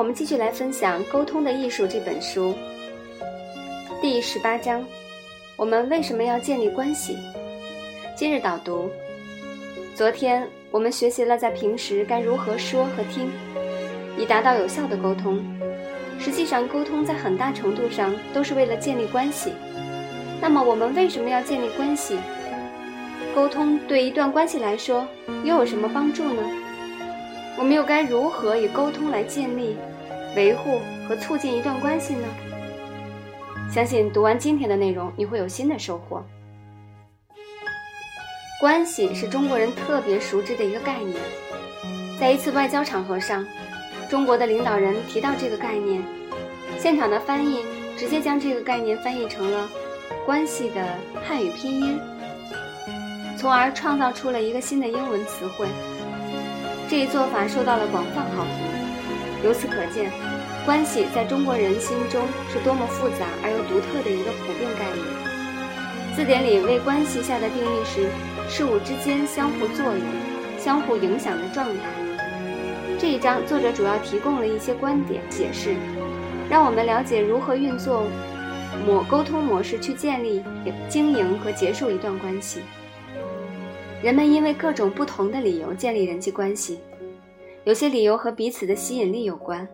我们继续来分享《沟通的艺术》这本书，第十八章：我们为什么要建立关系？今日导读：昨天我们学习了在平时该如何说和听，以达到有效的沟通。实际上，沟通在很大程度上都是为了建立关系。那么，我们为什么要建立关系？沟通对一段关系来说又有什么帮助呢？我们又该如何以沟通来建立、维护和促进一段关系呢？相信读完今天的内容，你会有新的收获。关系是中国人特别熟知的一个概念，在一次外交场合上，中国的领导人提到这个概念，现场的翻译直接将这个概念翻译成了“关系”的汉语拼音，从而创造出了一个新的英文词汇。这一做法受到了广泛好评。由此可见，关系在中国人心中是多么复杂而又独特的一个普遍概念。字典里为关系下的定义是：事物之间相互作用、相互影响的状态。这一章作者主要提供了一些观点解释，让我们了解如何运作模沟通模式去建立、经营和结束一段关系。人们因为各种不同的理由建立人际关系，有些理由和彼此的吸引力有关。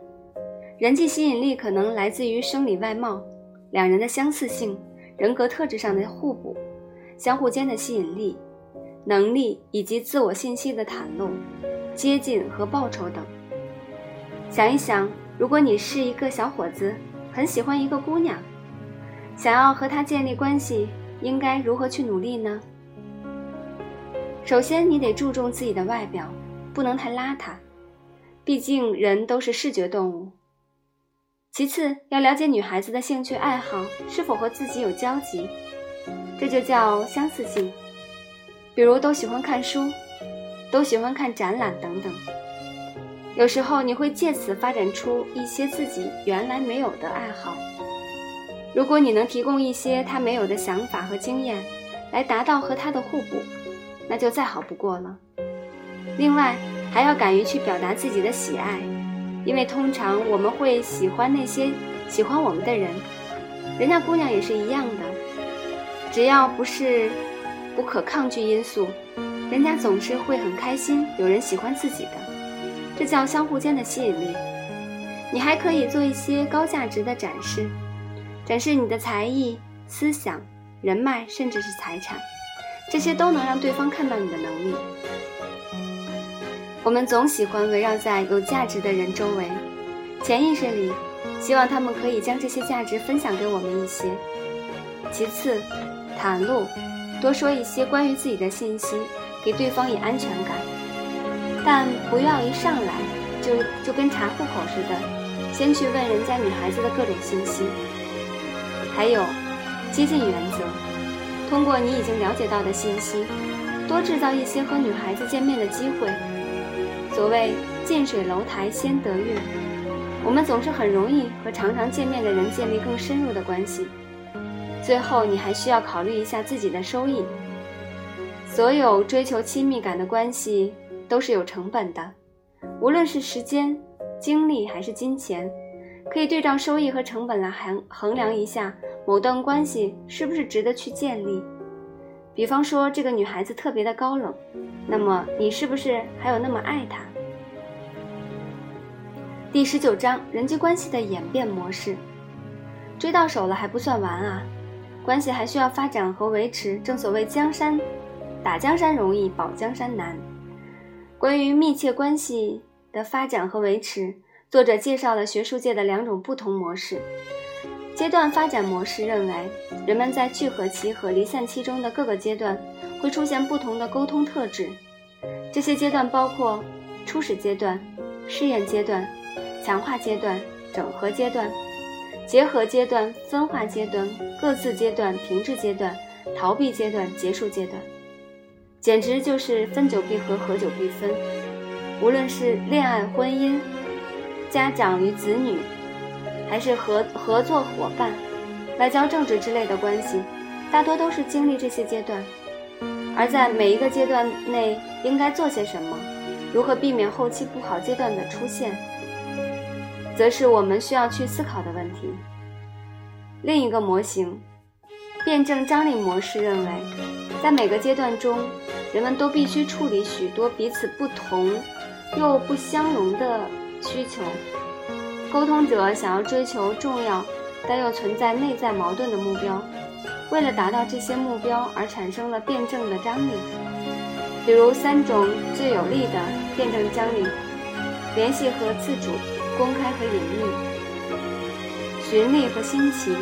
人际吸引力可能来自于生理外貌、两人的相似性、人格特质上的互补、相互间的吸引力、能力以及自我信息的袒露、接近和报酬等。想一想，如果你是一个小伙子，很喜欢一个姑娘，想要和她建立关系，应该如何去努力呢？首先，你得注重自己的外表，不能太邋遢，毕竟人都是视觉动物。其次，要了解女孩子的兴趣爱好是否和自己有交集，这就叫相似性。比如都喜欢看书，都喜欢看展览等等。有时候你会借此发展出一些自己原来没有的爱好。如果你能提供一些他没有的想法和经验，来达到和他的互补。那就再好不过了。另外，还要敢于去表达自己的喜爱，因为通常我们会喜欢那些喜欢我们的人，人家姑娘也是一样的。只要不是不可抗拒因素，人家总是会很开心有人喜欢自己的，这叫相互间的吸引力。你还可以做一些高价值的展示，展示你的才艺、思想、人脉，甚至是财产。这些都能让对方看到你的能力。我们总喜欢围绕在有价值的人周围，潜意识里希望他们可以将这些价值分享给我们一些。其次，袒露，多说一些关于自己的信息，给对方以安全感。但不要一上来就就跟查户口似的，先去问人家女孩子的各种信息。还有，接近原则。通过你已经了解到的信息，多制造一些和女孩子见面的机会。所谓近水楼台先得月，我们总是很容易和常常见面的人建立更深入的关系。最后，你还需要考虑一下自己的收益。所有追求亲密感的关系都是有成本的，无论是时间、精力还是金钱，可以对照收益和成本来衡衡量一下。某段关系是不是值得去建立？比方说，这个女孩子特别的高冷，那么你是不是还有那么爱她？第十九章人际关系的演变模式，追到手了还不算完啊，关系还需要发展和维持。正所谓江山，打江山容易，保江山难。关于密切关系的发展和维持，作者介绍了学术界的两种不同模式。阶段发展模式认为，人们在聚合期和离散期中的各个阶段会出现不同的沟通特质。这些阶段包括初始阶段、试验阶段、强化阶段、整合阶段、结合阶段、分化阶段、各自阶段、停滞阶段、逃避阶段、结束阶段。简直就是分久必合，合久必分。无论是恋爱、婚姻、家长与子女。还是合合作伙伴、外交政治之类的关系，大多都是经历这些阶段。而在每一个阶段内应该做些什么，如何避免后期不好阶段的出现，则是我们需要去思考的问题。另一个模型，辩证张力模式认为，在每个阶段中，人们都必须处理许多彼此不同又不相容的需求。沟通者想要追求重要但又存在内在矛盾的目标，为了达到这些目标而产生了辩证的张力。比如三种最有力的辩证张力：联系和自主、公开和隐秘、寻觅和新奇。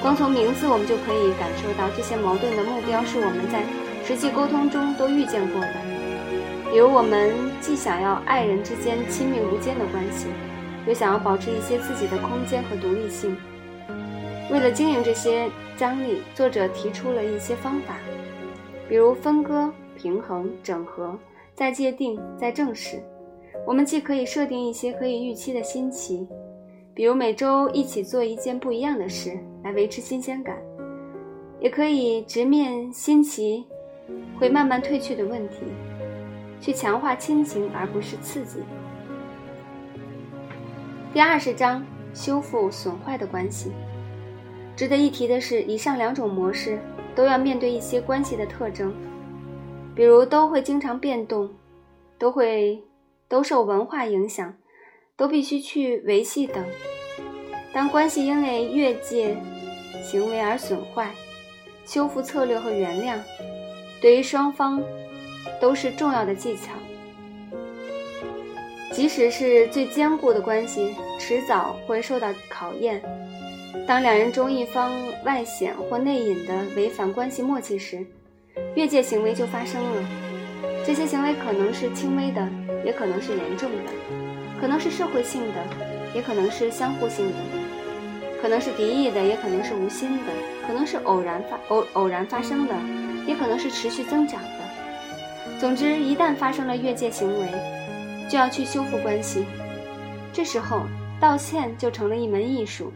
光从名字，我们就可以感受到这些矛盾的目标是我们在实际沟通中都遇见过的。比如，我们既想要爱人之间亲密无间的关系，又想要保持一些自己的空间和独立性。为了经营这些张力，作者提出了一些方法，比如分割。平衡、整合，再界定、再正视。我们既可以设定一些可以预期的新奇，比如每周一起做一件不一样的事来维持新鲜感，也可以直面新奇会慢慢褪去的问题，去强化亲情而不是刺激。第二十章修复损坏的关系。值得一提的是，以上两种模式都要面对一些关系的特征。比如都会经常变动，都会都受文化影响，都必须去维系等。当关系因为越界行为而损坏，修复策略和原谅，对于双方都是重要的技巧。即使是最坚固的关系，迟早会受到考验。当两人中一方外显或内隐的违反关系默契时，越界行为就发生了，这些行为可能是轻微的，也可能是严重的，可能是社会性的，也可能是相互性的，可能是敌意的，也可能是无心的，可能是偶然发偶偶然发生的，也可能是持续增长的。总之，一旦发生了越界行为，就要去修复关系。这时候，道歉就成了一门艺术。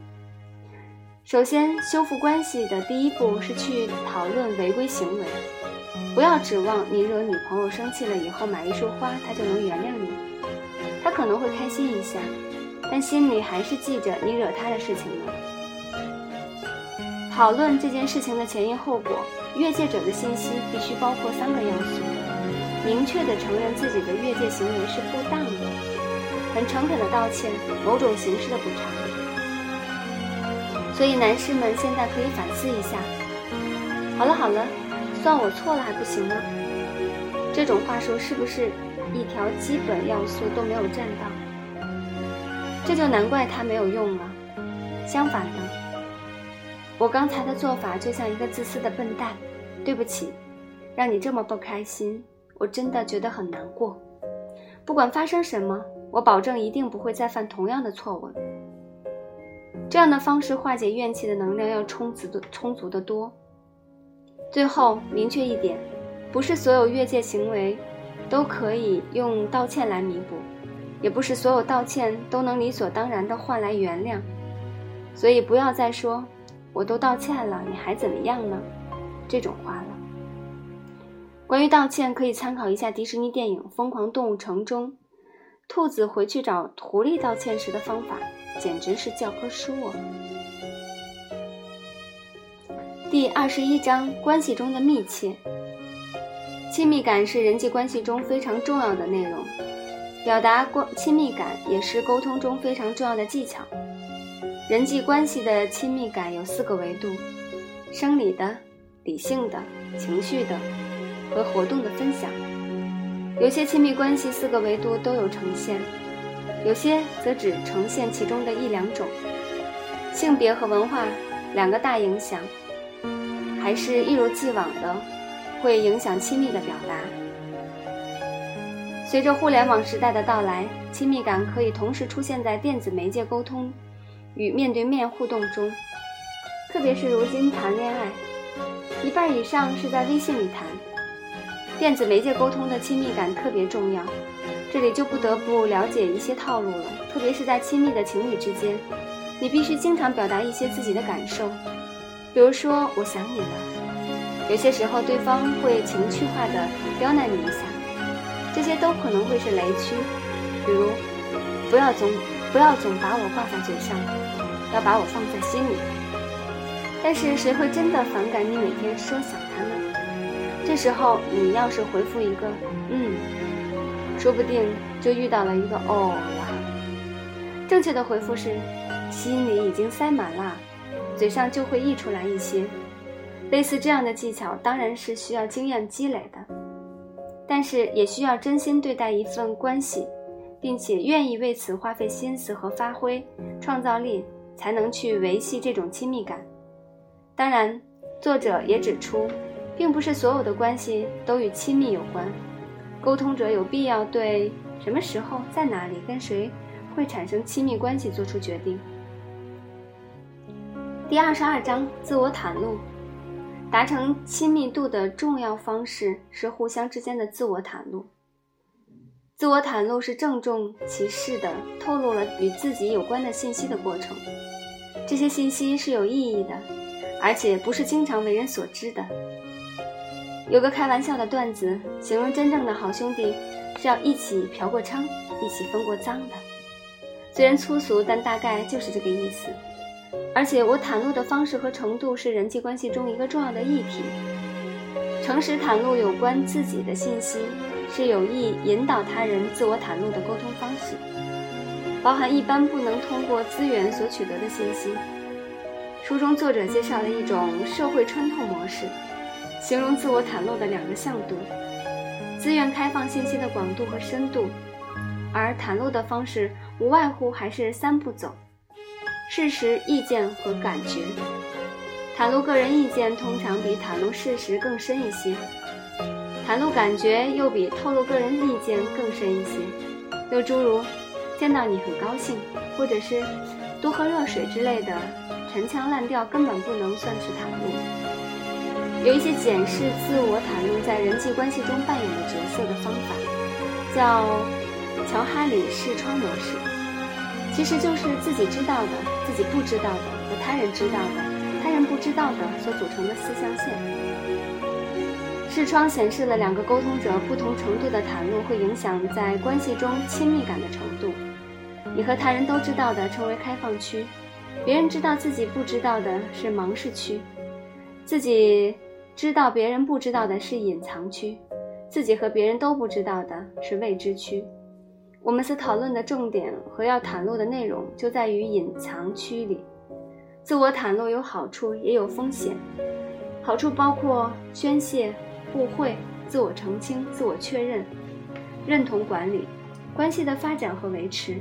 首先，修复关系的第一步是去讨论违规行为。不要指望你惹女朋友生气了以后买一束花，她就能原谅你。她可能会开心一下，但心里还是记着你惹她的事情呢。讨论这件事情的前因后果，越界者的信息必须包括三个要素：明确地承认自己的越界行为是不当的，很诚恳地道歉，某种形式的补偿。所以，男士们现在可以反思一下。好了好了，算我错了还不行吗？这种话术是不是一条基本要素都没有占到？这就难怪他没有用了。相反的，我刚才的做法就像一个自私的笨蛋。对不起，让你这么不开心，我真的觉得很难过。不管发生什么，我保证一定不会再犯同样的错误。这样的方式化解怨气的能量要充足的充足的多。最后明确一点，不是所有越界行为都可以用道歉来弥补，也不是所有道歉都能理所当然的换来原谅。所以不要再说“我都道歉了，你还怎么样呢”这种话了。关于道歉，可以参考一下迪士尼电影《疯狂动物城》中兔子回去找狐狸道歉时的方法。简直是教科书哦！第二十一章：关系中的密切。亲密感是人际关系中非常重要的内容，表达关亲密感也是沟通中非常重要的技巧。人际关系的亲密感有四个维度：生理的、理性的、情绪的和活动的分享。有些亲密关系四个维度都有呈现。有些则只呈现其中的一两种，性别和文化两个大影响，还是一如既往的会影响亲密的表达。随着互联网时代的到来，亲密感可以同时出现在电子媒介沟通与面对面互动中，特别是如今谈恋爱，一半以上是在微信里谈，电子媒介沟通的亲密感特别重要。这里就不得不了解一些套路了，特别是在亲密的情侣之间，你必须经常表达一些自己的感受，比如说“我想你了”。有些时候，对方会情绪化的刁难你一下，这些都可能会是雷区。比如，不要总不要总把我挂在嘴上，要把我放在心里。但是谁会真的反感你每天说想他呢？这时候你要是回复一个“嗯”，说不定就遇到了一个“哦”了。正确的回复是：心里已经塞满了，嘴上就会溢出来一些。类似这样的技巧当然是需要经验积累的，但是也需要真心对待一份关系，并且愿意为此花费心思和发挥创造力，才能去维系这种亲密感。当然，作者也指出，并不是所有的关系都与亲密有关。沟通者有必要对什么时候、在哪里、跟谁会产生亲密关系做出决定。第二十二章：自我袒露。达成亲密度的重要方式是互相之间的自我袒露。自我袒露是郑重其事的透露了与自己有关的信息的过程。这些信息是有意义的。而且不是经常为人所知的。有个开玩笑的段子，形容真正的好兄弟是要一起嫖过娼，一起分过赃的。虽然粗俗，但大概就是这个意思。而且我袒露的方式和程度是人际关系中一个重要的议题。诚实袒露有关自己的信息，是有意引导他人自我袒露的沟通方式，包含一般不能通过资源所取得的信息。书中作者介绍了一种社会穿透模式，形容自我袒露的两个向度：资源开放信息的广度和深度。而袒露的方式无外乎还是三步走：事实、意见和感觉。袒露个人意见通常比袒露事实更深一些，袒露感觉又比透露个人意见更深一些。又诸如见到你很高兴，或者是多喝热水之类的。陈腔滥调根本不能算是袒露。有一些检视自我袒露在人际关系中扮演的角色的方法，叫乔哈里视窗模式，其实就是自己知道的、自己不知道的和他人知道的、他人不知道的所组成的四象限。视窗显示了两个沟通者不同程度的袒露会影响在关系中亲密感的程度。你和他人都知道的称为开放区。别人知道自己不知道的是盲视区，自己知道别人不知道的是隐藏区，自己和别人都不知道的是未知区。我们所讨论的重点和要袒露的内容就在于隐藏区里。自我袒露有好处也有风险，好处包括宣泄、误会、自我澄清、自我确认、认同管理、关系的发展和维持。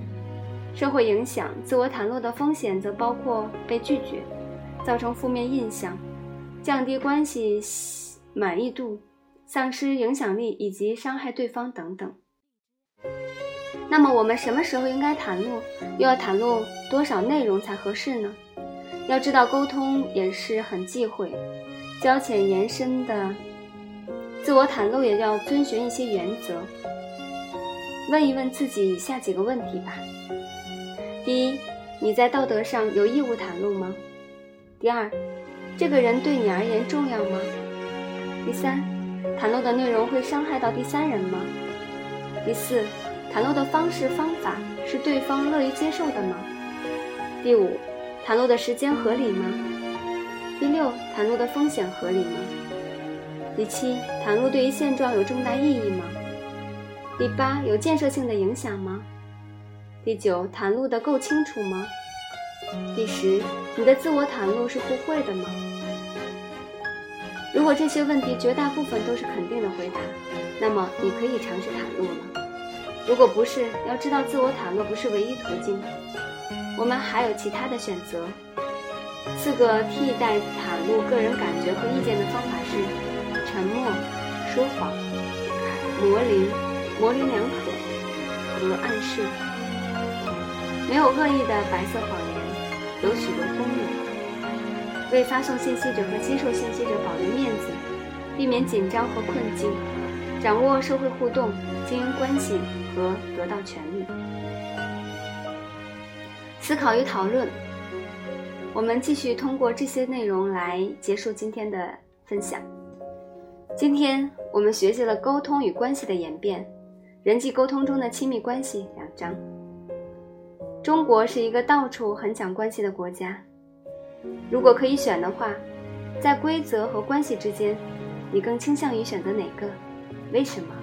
社会影响、自我袒露的风险则包括被拒绝、造成负面印象、降低关系满意度、丧失影响力以及伤害对方等等。那么，我们什么时候应该袒露？又要袒露多少内容才合适呢？要知道，沟通也是很忌讳、交浅言深的。自我袒露也要遵循一些原则。问一问自己以下几个问题吧。第一，你在道德上有义务袒露吗？第二，这个人对你而言重要吗？第三，袒露的内容会伤害到第三人吗？第四，袒露的方式方法是对方乐于接受的吗？第五，袒露的时间合理吗？第六，袒露的风险合理吗？第七，袒露对于现状有重大意义吗？第八，有建设性的影响吗？第九，袒露的够清楚吗？第十，你的自我袒露是互惠的吗？如果这些问题绝大部分都是肯定的回答，那么你可以尝试袒露了。如果不是，要知道自我袒露不是唯一途径，我们还有其他的选择。四个替代袒露个人感觉和意见的方法是：沉默、说谎、模棱、模棱两可和暗示。没有恶意的白色谎言，有许多功能，为发送信息者和接受信息者保留面子，避免紧张和困境，掌握社会互动、经营关系和得到权利。思考与讨论，我们继续通过这些内容来结束今天的分享。今天我们学习了沟通与关系的演变，人际沟通中的亲密关系两章。中国是一个到处很讲关系的国家。如果可以选的话，在规则和关系之间，你更倾向于选择哪个？为什么？